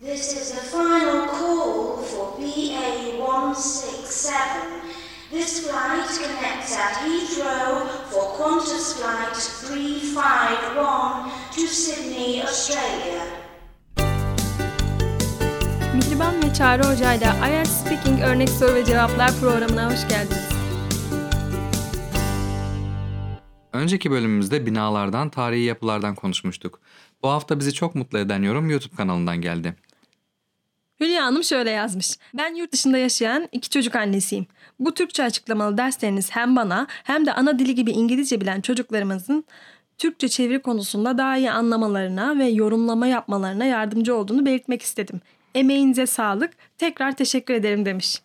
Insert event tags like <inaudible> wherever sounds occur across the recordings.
This is the final call for BA 167. This flight connects at Heathrow for Qantas Flight 351 to Sydney, Australia. Mihriban ve Çağrı Hoca ile IELTS Speaking Örnek Soru ve Cevaplar programına hoş geldiniz. Önceki bölümümüzde binalardan, tarihi yapılardan konuşmuştuk. Bu hafta bizi çok mutlu eden yorum YouTube kanalından geldi. Hülya Hanım şöyle yazmış. Ben yurt dışında yaşayan iki çocuk annesiyim. Bu Türkçe açıklamalı dersleriniz hem bana hem de ana dili gibi İngilizce bilen çocuklarımızın Türkçe çeviri konusunda daha iyi anlamalarına ve yorumlama yapmalarına yardımcı olduğunu belirtmek istedim. Emeğinize sağlık. Tekrar teşekkür ederim demiş.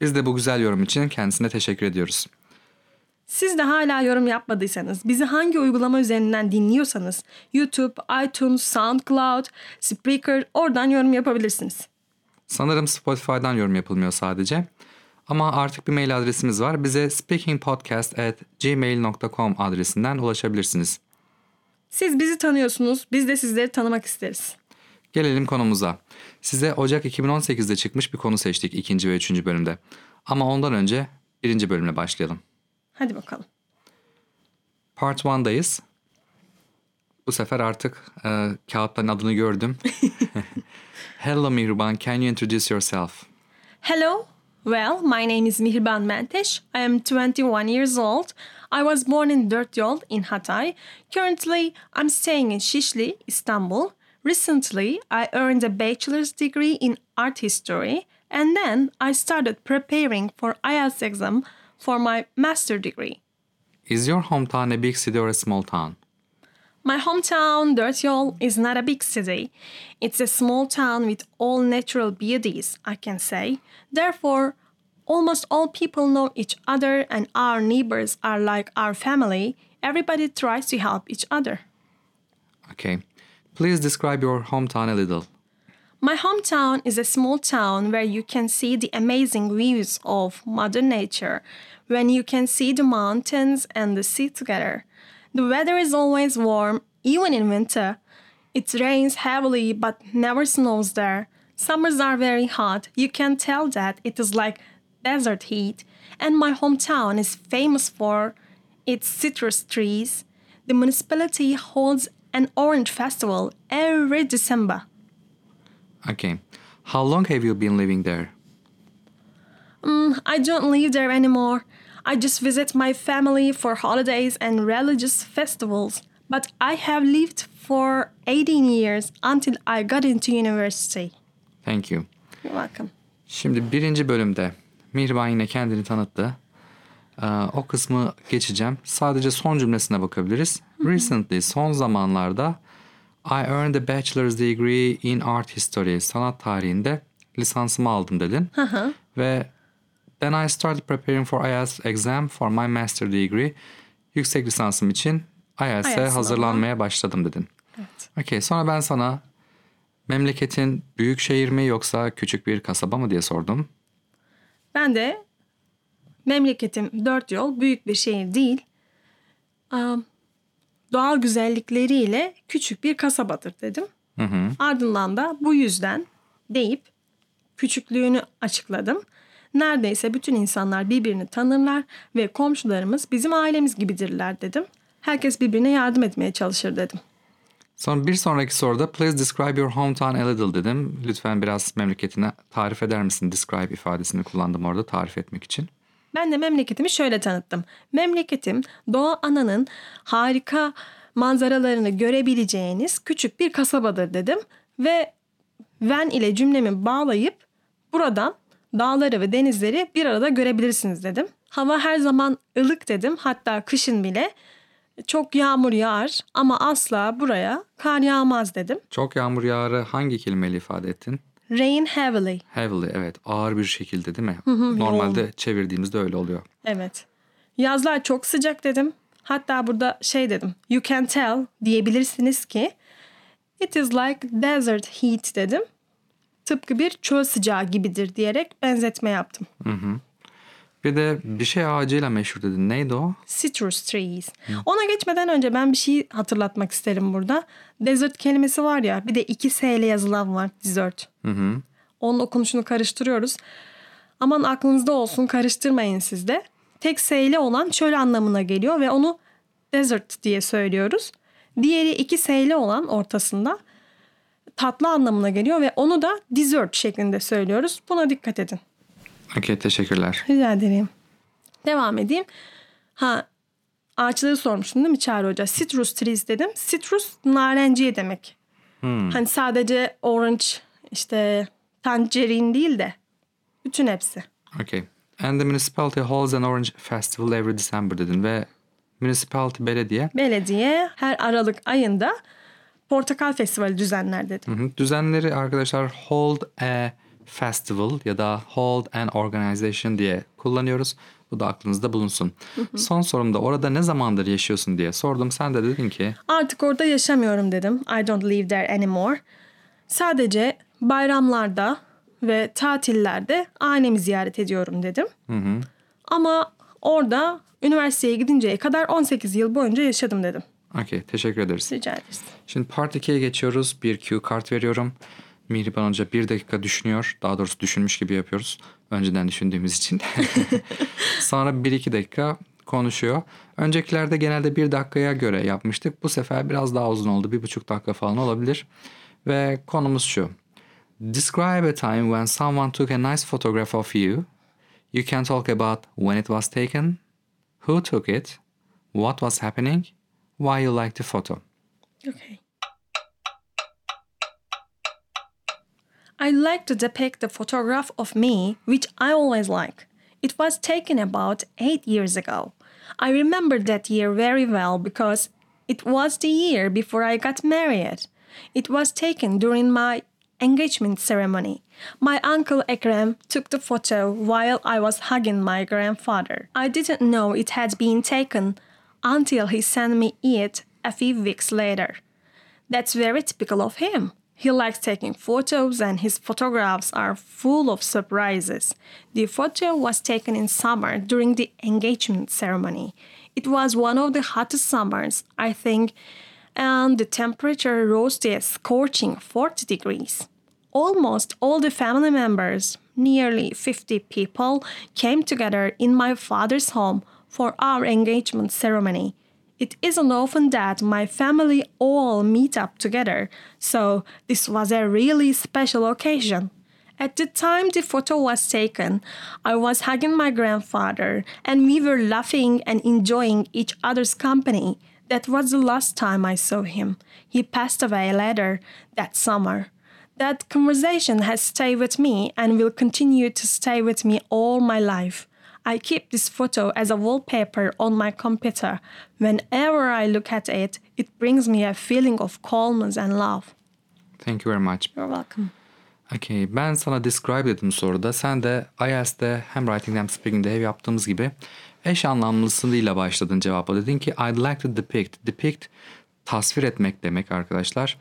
Biz de bu güzel yorum için kendisine teşekkür ediyoruz. Siz de hala yorum yapmadıysanız, bizi hangi uygulama üzerinden dinliyorsanız YouTube, iTunes, SoundCloud, Spreaker oradan yorum yapabilirsiniz. Sanırım Spotify'dan yorum yapılmıyor sadece. Ama artık bir mail adresimiz var. Bize speakingpodcast@gmail.com adresinden ulaşabilirsiniz. Siz bizi tanıyorsunuz, biz de sizleri tanımak isteriz. Gelelim konumuza. Size Ocak 2018'de çıkmış bir konu seçtik ikinci ve üçüncü bölümde. Ama ondan önce birinci bölümle başlayalım. Hadi bakalım. Part 1'dayız. Bu sefer artık e, kağıtların adını gördüm. <laughs> Hello Mihriban, can you introduce yourself? Hello. Well, my name is Mihriban Mentesh. I am 21 years old. I was born in Dörtyol in Hatay. Currently, I'm staying in Şişli, Istanbul. Recently, I earned a bachelor's degree in art history, and then I started preparing for IELTS exam for my master degree. Is your hometown a big city or a small town? My hometown, Dörtyol, is not a big city. It's a small town with all natural beauties, I can say. Therefore, almost all people know each other and our neighbors are like our family. Everybody tries to help each other. Okay. Please describe your hometown a little. My hometown is a small town where you can see the amazing views of Mother Nature, when you can see the mountains and the sea together. The weather is always warm, even in winter. It rains heavily but never snows there. Summers are very hot. You can tell that it is like desert heat. And my hometown is famous for its citrus trees. The municipality holds an orange festival every December. Okay. How long have you been living there? Mm, I don't live there anymore. I just visit my family for holidays and religious festivals. But I have lived for 18 years until I got into university. Thank you. You're welcome. Şimdi birinci bölümde Mihriban yine kendini tanıttı. Ee, o kısmı geçeceğim. Sadece son cümlesine bakabiliriz. Recently, son zamanlarda I earned a bachelor's degree in art history. Sanat tarihinde lisansımı aldım dedin. Ve then I started preparing for IELTS exam for my master degree. Yüksek lisansım için IELTS'e IELTS hazırlanmaya başladım dedin. Evet. Okey sonra ben sana memleketin büyük şehir mi yoksa küçük bir kasaba mı diye sordum. Ben de memleketim dört yol büyük bir şehir değil. Doğal güzellikleriyle küçük bir kasabadır dedim. Ardından da bu yüzden deyip küçüklüğünü açıkladım. Neredeyse bütün insanlar birbirini tanırlar ve komşularımız bizim ailemiz gibidirler dedim. Herkes birbirine yardım etmeye çalışır dedim. Sonra bir sonraki soruda please describe your hometown a little dedim. Lütfen biraz memleketini tarif eder misin? Describe ifadesini kullandım orada tarif etmek için. Ben de memleketimi şöyle tanıttım. Memleketim Doğa Ana'nın harika manzaralarını görebileceğiniz küçük bir kasabadır dedim. Ve Ven ile cümlemi bağlayıp buradan dağları ve denizleri bir arada görebilirsiniz dedim. Hava her zaman ılık dedim hatta kışın bile çok yağmur yağar ama asla buraya kar yağmaz dedim. Çok yağmur yağarı hangi kelimeyle ifade ettin? Rain heavily. Heavily evet ağır bir şekilde değil mi? Normalde çevirdiğimizde öyle oluyor. Evet. Yazlar çok sıcak dedim. Hatta burada şey dedim. You can tell diyebilirsiniz ki it is like desert heat dedim. Tıpkı bir çöl sıcağı gibidir diyerek benzetme yaptım. Bir de bir şey ağacıyla meşhur dedin. Neydi o? Citrus trees. Ona geçmeden önce ben bir şey hatırlatmak isterim burada. Desert kelimesi var ya bir de iki S ile yazılan var desert. Onun okunuşunu karıştırıyoruz. Aman aklınızda olsun karıştırmayın siz de. Tek S ile olan çöl anlamına geliyor ve onu desert diye söylüyoruz. Diğeri iki S ile olan ortasında tatlı anlamına geliyor ve onu da dessert şeklinde söylüyoruz. Buna dikkat edin. Okey teşekkürler. Rica ederim. Devam edeyim. Ha ağaçları sormuştun değil mi Çağrı Hoca? Citrus trees dedim. Citrus narenciye demek. Hani sadece orange işte tangerine değil de bütün hepsi. Okay. And the municipality holds an orange festival every December dedin ve municipality belediye Belediye her Aralık ayında portakal festivali düzenler dedim. Hı hı. düzenleri arkadaşlar hold a festival ya da hold an organization diye kullanıyoruz. Bu da aklınızda bulunsun. Son sorumda orada ne zamandır yaşıyorsun diye sordum. Sen de dedin ki Artık orada yaşamıyorum dedim. I don't live there anymore. Sadece bayramlarda ve tatillerde ailemi ziyaret ediyorum dedim. Ama orada üniversiteye gidinceye kadar 18 yıl boyunca yaşadım dedim. okey teşekkür ederiz. Rica ederiz. Şimdi part 2'ye geçiyoruz. Bir cue kart veriyorum. Mihriban Hoca bir dakika düşünüyor. Daha doğrusu düşünmüş gibi yapıyoruz. Önceden düşündüğümüz için. <laughs> Sonra bir iki dakika konuşuyor. Öncekilerde genelde bir dakikaya göre yapmıştık. Bu sefer biraz daha uzun oldu. Bir buçuk dakika falan olabilir. Ve konumuz şu. Describe a time when someone took a nice photograph of you. You can talk about when it was taken, who took it, what was happening, why you liked the photo. Okay. I like to depict the photograph of me, which I always like. It was taken about eight years ago. I remember that year very well because it was the year before I got married. It was taken during my engagement ceremony. My uncle Ekrem took the photo while I was hugging my grandfather. I didn't know it had been taken until he sent me it a few weeks later. That's very typical of him. He likes taking photos and his photographs are full of surprises. The photo was taken in summer during the engagement ceremony. It was one of the hottest summers, I think, and the temperature rose to a scorching 40 degrees. Almost all the family members, nearly 50 people, came together in my father's home for our engagement ceremony. It isn't often that my family all meet up together, so this was a really special occasion. At the time the photo was taken, I was hugging my grandfather and we were laughing and enjoying each other's company. That was the last time I saw him. He passed away later that summer. That conversation has stayed with me and will continue to stay with me all my life. I keep this photo as a wallpaper on my computer. Whenever I look at it, it brings me a feeling of calmness and love. Thank you very much. You're welcome. Okay, ben sana describe dedim soruda. Sen de IELTS'te hem writing hem speaking'de hep yaptığımız gibi eş anlamlısıyla başladın cevapla. Dedin ki I'd like to depict. Depict tasvir etmek demek arkadaşlar.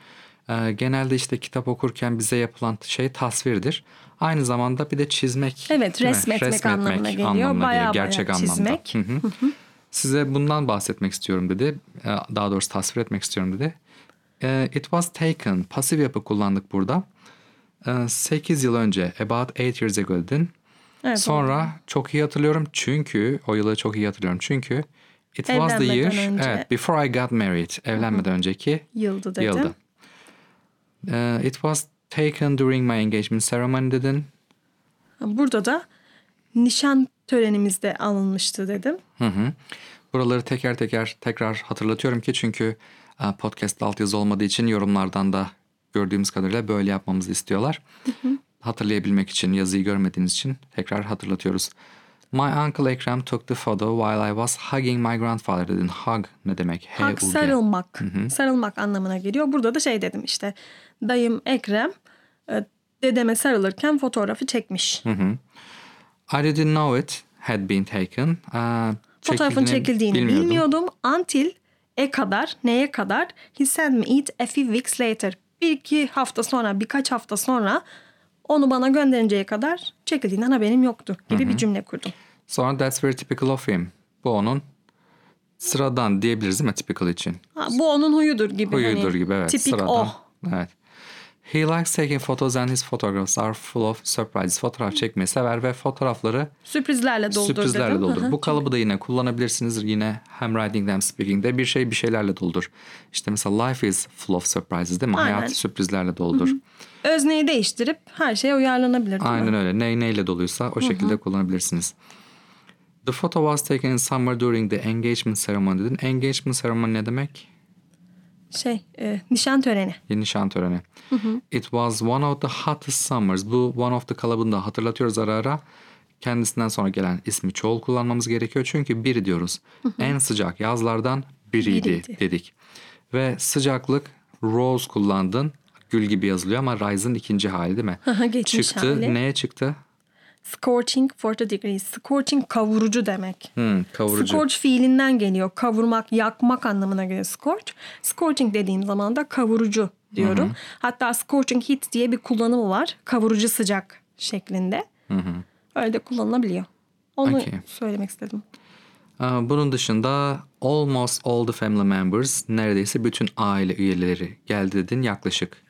Ee, genelde işte kitap okurken bize yapılan şey tasvirdir. Aynı zamanda bir de çizmek. Evet, mi? resmetmek anlamına geliyor. anlamına Bayağı gerçek bayağı anlamda. çizmek. Hı hı. Size bundan bahsetmek istiyorum dedi. Ee, Daha doğrusu tasvir etmek istiyorum dedi. Ee, It was taken. Pasif yapı kullandık burada. 8 yıl önce. About 8 years ago dedin. Evet, Sonra çok iyi hatırlıyorum çünkü o yılı çok iyi hatırlıyorum çünkü it was the year önce. evet before I got married evlenmeden önceki Yıldı dedim. yıldı. Ee, it was taken during my engagement ceremony dedin. Burada da nişan törenimizde alınmıştı dedim. Hı hı. Buraları teker teker tekrar hatırlatıyorum ki çünkü e, podcast'ta altyazı olmadığı için yorumlardan da gördüğümüz kadarıyla böyle yapmamızı istiyorlar. Hatırlayabilmek için, yazıyı görmediğiniz için tekrar hatırlatıyoruz. My uncle Ekrem took the photo while I was hugging my grandfather dedin. Hug ne demek? Hak H-U-G. sarılmak. Sarılmak anlamına geliyor. Burada da şey dedim işte. Dayım Ekrem e, dedeme sarılırken fotoğrafı çekmiş. I didn't know it had been taken. Aa, Fotoğrafın çekildiğini bilmiyordum. bilmiyordum. Until e kadar, neye kadar? He sent me it a few weeks later. Bir iki hafta sonra, birkaç hafta sonra onu bana gönderinceye kadar çekildiğinden haberim yoktu gibi bir cümle kurdum. Sonra that's very typical of him. Bu onun sıradan diyebiliriz değil mi typical için? Ha, bu onun huyudur gibi. Huyudur hani, gibi evet. Tipik sıradan. o. Evet. He likes taking photos and his photographs are full of surprises. Fotoğraf çekmeyi sever ve fotoğrafları Sürprizlerle doldur sürprizlerle dedim. doldur. Bu kalıbı da yine kullanabilirsiniz. Yine hem writing hem speaking'de bir şey bir şeylerle doldur. İşte mesela life is full of surprises değil mi? Aynen. Hayat sürprizlerle doldur. Özneyi değiştirip her şeye uyarlanabilir Aynen mi? öyle. Ne neyle doluysa o şekilde kullanabilirsiniz. The photo was taken in summer during the engagement ceremony dedin. Engagement ceremony ne demek? Şey, e, nişan töreni. Nişan töreni. It was one of the hottest summers. Bu one of the kalıbını da hatırlatıyoruz ara ara. Kendisinden sonra gelen ismi çoğul kullanmamız gerekiyor. Çünkü biri diyoruz. En sıcak yazlardan biriydi, Biriydi. dedik. Ve sıcaklık rose kullandın. Gül gibi yazılıyor ama rise'ın ikinci hali değil mi? Hı, geçmiş çıktı. hali. Neye çıktı? Scorching 40 degrees. Scorching kavurucu demek. Hmm, kavurucu. Scorch fiilinden geliyor. Kavurmak, yakmak anlamına geliyor scorch. Scorching dediğim zaman da kavurucu diyorum. Hatta scorching heat diye bir kullanımı var. Kavurucu sıcak şeklinde. Öyle de kullanılabiliyor. Onu Okey. söylemek istedim. Bunun dışında almost all the family members neredeyse bütün aile üyeleri geldi dedin yaklaşık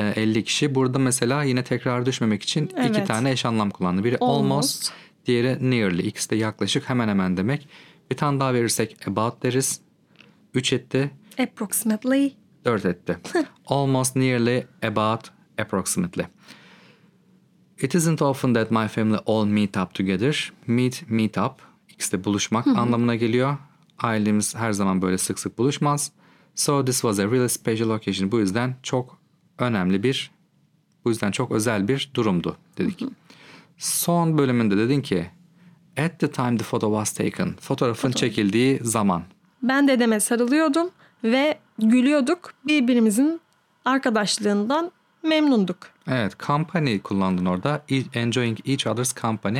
50 kişi. Burada mesela yine tekrar düşmemek için iki Evet. tane eş anlam kullandı. Biri almost, Almost. diğeri nearly. İkisi de yaklaşık hemen hemen demek. Bir tane daha verirsek about deriz. 3 etti, Approximately 4 etti. <laughs> almost, nearly, about, approximately. It isn't often that my family all meet up together. Meet, meet up. İkisi de buluşmak anlamına geliyor. Ailemiz her zaman böyle sık sık buluşmaz. So this was a really special occasion. Bu yüzden çok önemli bir, bu yüzden çok özel bir durumdu dedik. Son bölümünde dedin ki at the time the photo was taken. Fotoğrafın çekildiği zaman. ben dedeme sarılıyordum ve gülüyorduk. Birbirimizin arkadaşlığından memnunduk. Evet, company kullandın orada. E- Enjoying each other's company.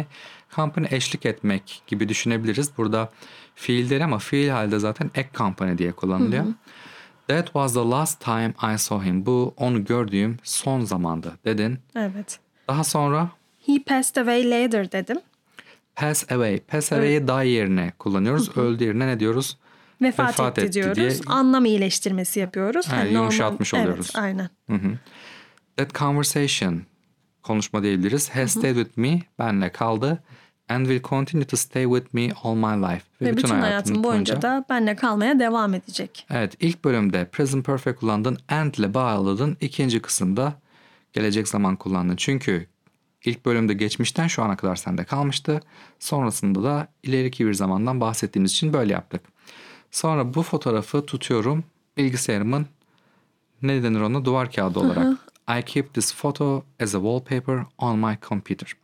Company eşlik etmek gibi düşünebiliriz. Burada fiil değil ama fiil halde zaten ek company diye kullanılıyor. That was the last time I saw him. Bu onu gördüğüm son zamandı dedin. Evet. Daha sonra He passed away later dedim. pass away. Pass away'i die yerine kullanıyoruz. Öldü yerine ne diyoruz? Vefat, Vefat etti, etti diyoruz. diye- Anlam iyileştirmesi yapıyoruz. Ha, Hani yumuşatmış normal- oluyoruz. Evet, aynen. That conversation konuşma diyebiliriz. Has stayed with me. Benle kaldı. And will continue to stay with me all my life. Ve bütün, hayatım boyunca da benle kalmaya devam edecek. Evet ilk bölümde present perfect kullandın. And ile bağladın. İkinci kısımda gelecek zaman kullandın. Çünkü ilk bölümde geçmişten şu ana kadar sende kalmıştı. Sonrasında da ileriki bir zamandan bahsettiğimiz için böyle yaptık. Sonra bu fotoğrafı tutuyorum bilgisayarımın ne denir ona duvar kağıdı olarak. I keep this photo as a wallpaper on my computer.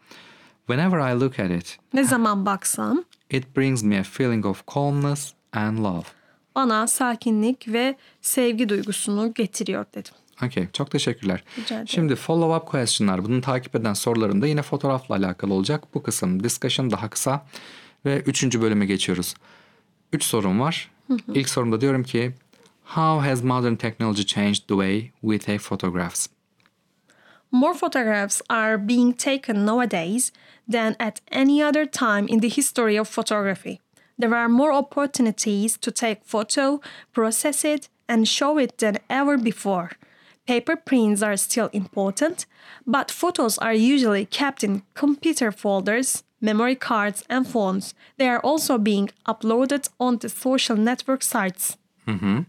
Whenever I look at it, Ne zaman baksam it brings me a feeling of calmness and love. bana sakinlik ve sevgi duygusunu getiriyor dedim. Okey, çok teşekkürler. Şimdi follow-up question'lar, bunu takip eden sorularım da yine fotoğrafla alakalı olacak. Bu kısım discussion daha kısa ve üçüncü bölüme geçiyoruz. Üç sorum var. İlk sorumda diyorum ki, How has modern technology changed the way we take photographs? More photographs are being taken nowadays than at any other time in the history of photography. There are more opportunities to take photo, process it, and show it than ever before. Paper prints are still important, but photos are usually kept in computer folders, memory cards, and phones. They are also being uploaded onto social network sites. Mm-hmm.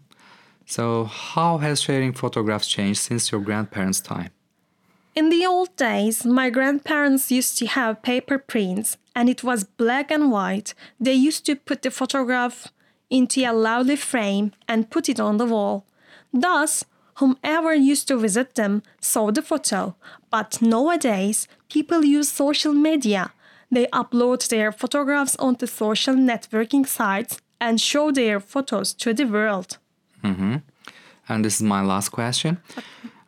So, how has sharing photographs changed since your grandparents' time? In the old days, my grandparents used to have paper prints, and it was black and white. They used to put the photograph into a lovely frame and put it on the wall. Thus, whomever used to visit them saw the photo. But nowadays, people use social media. They upload their photographs onto social networking sites and show their photos to the world. Mm-hmm. And this is my last question.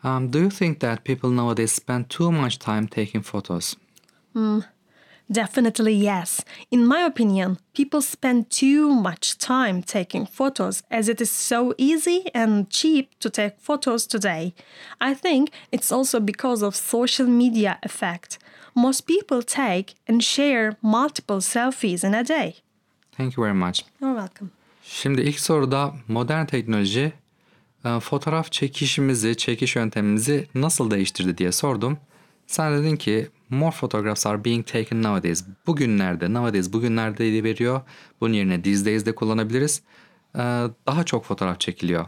Um, do you think that people nowadays spend too much time taking photos? Mm, Definitely yes. In my opinion, people spend too much time taking photos as it is so easy and cheap to take photos today. I think it's also because of social media effect. Most people take and share multiple selfies in a day. Thank you very much. You're welcome. Şimdi ilk soruda modern teknoloji fotoğraf çekişimizi, çekiş yöntemimizi nasıl değiştirdi diye sordum. Sen dedin ki more photographs are being taken nowadays. Bugünlerde, nowadays bugünlerde de veriyor. Bunun yerine these days de kullanabiliriz. E, Daha çok fotoğraf çekiliyor.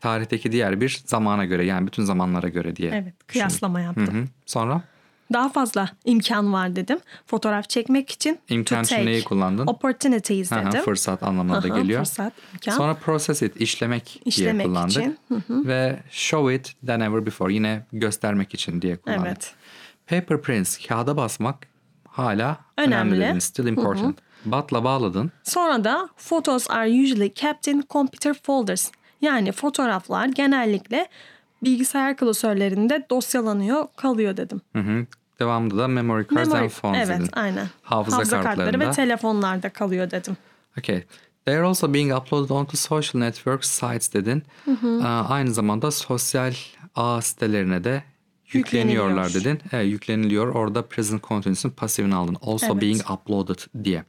Tarihteki diğer bir zamana göre yani bütün zamanlara göre diye. Evet, kıyaslama Hı yaptım. hı. Sonra Daha fazla imkan var dedim. Fotoğraf çekmek için İmkan to için neyi kullandın? Opportunities Hı hı, dedim. fırsat anlamına da geliyor. Fırsat, imkan. Sonra process it, işlemek, İşlemek diye kullandık. için. Ve show it than ever before, yine göstermek için diye kullandık. Evet. Paper prints, kağıda basmak hala önemli, Önemli. dedin. Still important. But'la bağladın. Sonra da photos are usually kept in computer folders. Yani fotoğraflar genellikle bilgisayar klasörlerinde dosyalanıyor, kalıyor dedim. Hı hı. Devamında da memory cards Memory- and phones evet, dedin. aynen. Hafıza, kartları kartlarında. ve telefonlarda kalıyor dedim. Okay. They are also being uploaded onto social network sites dedin. Aa, aynı zamanda sosyal ağ sitelerine de yükleniyorlar dedin. Evet, yükleniliyor. Orada present continuous'un pasifini aldın. Also Evet. being uploaded diye.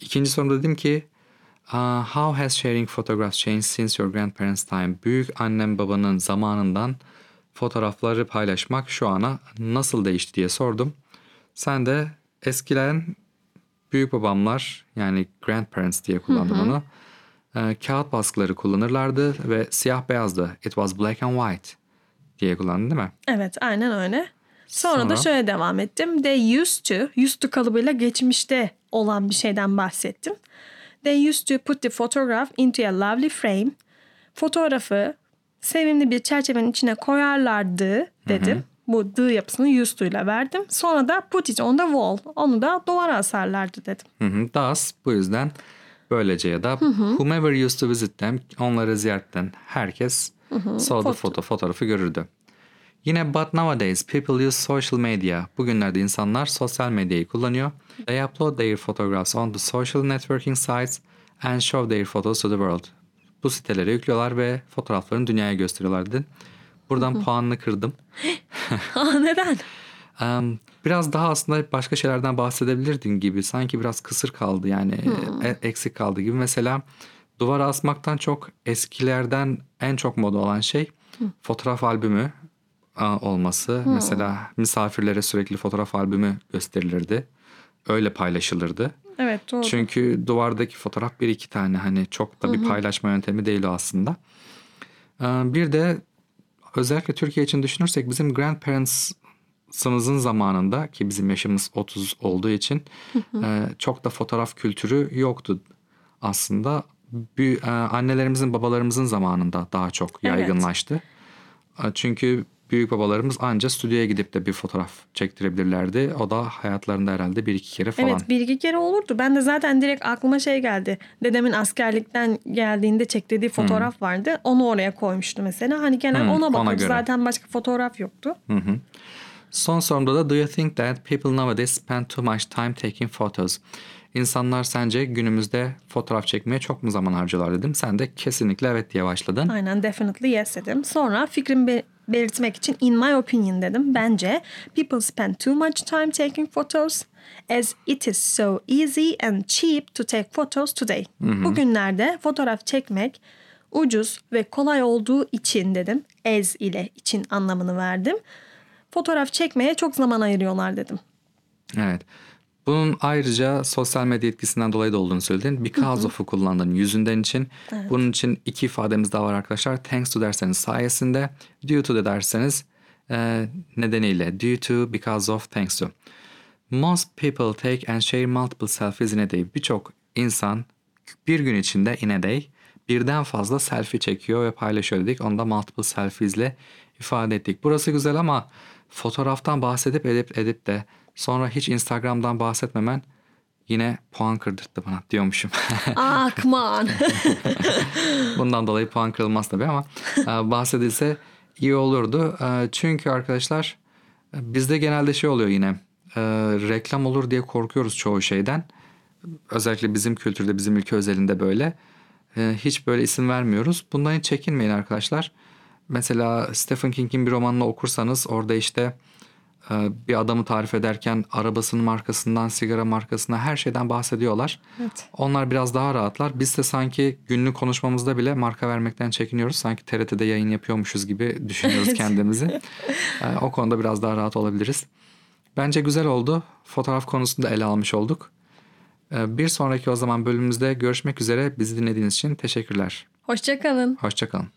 İkinci sorumda dedim ki uh, how has sharing photographs changed since your grandparents' time? Büyük annem babanın zamanından fotoğrafları paylaşmak şu ana nasıl değişti diye sordum. Sen de eskiden büyük babamlar yani grandparents diye kullandım onu. e, kağıt baskıları kullanırlardı ve siyah beyazdı. It was black and white diye kullandın değil mi? Evet, aynen öyle. Sonra, da Sonra? şöyle devam ettim. They used to, used to kalıbıyla geçmişte olan bir şeyden bahsettim. They used to put the photograph into a lovely frame. Fotoğrafı sevimli bir çerçevenin içine koyarlardı dedim. Bu the yapısını used to ile verdim. Sonra da put it on the wall. Onu da duvara asarlardı dedim. Hı hı. Thus bu yüzden böylece ya da whomever used to visit them onları ziyaret eden herkes saw the photo fotoğrafı görürdü. Yine but nowadays people use social media. Bugünlerde insanlar sosyal medyayı kullanıyor. They upload their photographs onto social networking sites and show their photos to the world. Bu sitelere yüklüyorlar ve fotoğraflarını dünyaya gösteriyorlar dedin. Buradan puanını kırdım. <laughs> Aa, neden? Em, <laughs> biraz daha aslında başka şeylerden bahsedebilirdin gibi. Sanki biraz kısır kaldı yani e- eksik kaldı gibi. Mesela duvara asmaktan çok eskilerden en çok moda olan şey fotoğraf albümü olması. Mesela misafirlere sürekli fotoğraf albümü gösterilirdi. Öyle paylaşılırdı. Evet doğru. Çünkü duvardaki fotoğraf bir iki tane hani çok da bir paylaşma yöntemi değil o aslında. Ee, Bir de özellikle Türkiye için düşünürsek bizim grandparents'ımızın zamanında ki bizim yaşımız 30 olduğu için e, çok da fotoğraf kültürü yoktu aslında. E, Annelerimizin babalarımızın zamanında daha çok Evet. yaygınlaştı. E, Çünkü büyük babalarımız anca stüdyoya gidip de bir fotoğraf çektirebilirlerdi. O da hayatlarında herhalde bir iki kere falan. Evet bir iki kere olurdu. Ben de zaten direkt aklıma şey geldi. Dedemin askerlikten geldiğinde çektirdiği fotoğraf vardı. Onu oraya koymuştu mesela. Hani genel Hmm, ona göre. Zaten başka fotoğraf yoktu. Son sorumda da do you think that people nowadays spend too much time taking photos? İnsanlar sence günümüzde fotoğraf çekmeye çok mu zaman harcıyorlar dedim. Sen de kesinlikle evet diye başladın. Aynen definitely yes dedim. Sonra fikrimi be- belirtmek için in my opinion dedim. Bence people spend too much time taking photos as it is so easy and cheap to take photos today. Bugünlerde fotoğraf çekmek ucuz ve kolay olduğu için dedim. As ile için anlamını verdim. Fotoğraf çekmeye çok zaman ayırıyorlar dedim. Evet. Bunun ayrıca sosyal medya etkisinden dolayı da olduğunu söyledin. Because of'u kullandın yüzünden için. Bunun için iki ifademiz daha var arkadaşlar. Thanks to derseniz sayesinde. Due to de derseniz e, nedeniyle. Due to, because of, thanks to. Most people take and share multiple selfies in a day. Birçok insan bir gün içinde in a day birden fazla selfie çekiyor ve paylaşıyor dedik. Onu da multiple selfies ile ifade ettik. Burası güzel ama fotoğraftan bahsedip edip edip de sonra hiç Instagram'dan bahsetmemen yine puan kırdırttı bana diyormuşum. <laughs> Ah come on. <laughs> Bundan dolayı puan kırılmaz tabii ama e, bahsedilse iyi olurdu. E, Çünkü arkadaşlar e, bizde genelde şey oluyor yine. reklam olur diye korkuyoruz çoğu şeyden. Özellikle bizim kültürde, bizim ülke özelinde böyle. Hiç böyle isim vermiyoruz. Bundan hiç çekinmeyin arkadaşlar. Mesela Stephen King'in bir romanını okursanız orada işte bir adamı tarif ederken arabasının markasından sigara markasına her şeyden bahsediyorlar. Evet. Onlar biraz daha rahatlar. Biz de sanki günlük konuşmamızda bile marka vermekten çekiniyoruz. Sanki TRT'de yayın yapıyormuşuz gibi düşünüyoruz Evet. kendimizi. <laughs> E, o konuda biraz daha rahat olabiliriz. Bence güzel oldu. Fotoğraf konusunda ele almış olduk. E, Bir sonraki o zaman bölümümüzde görüşmek üzere. Bizi dinlediğiniz için teşekkürler. Hoşçakalın. Hoşçakalın.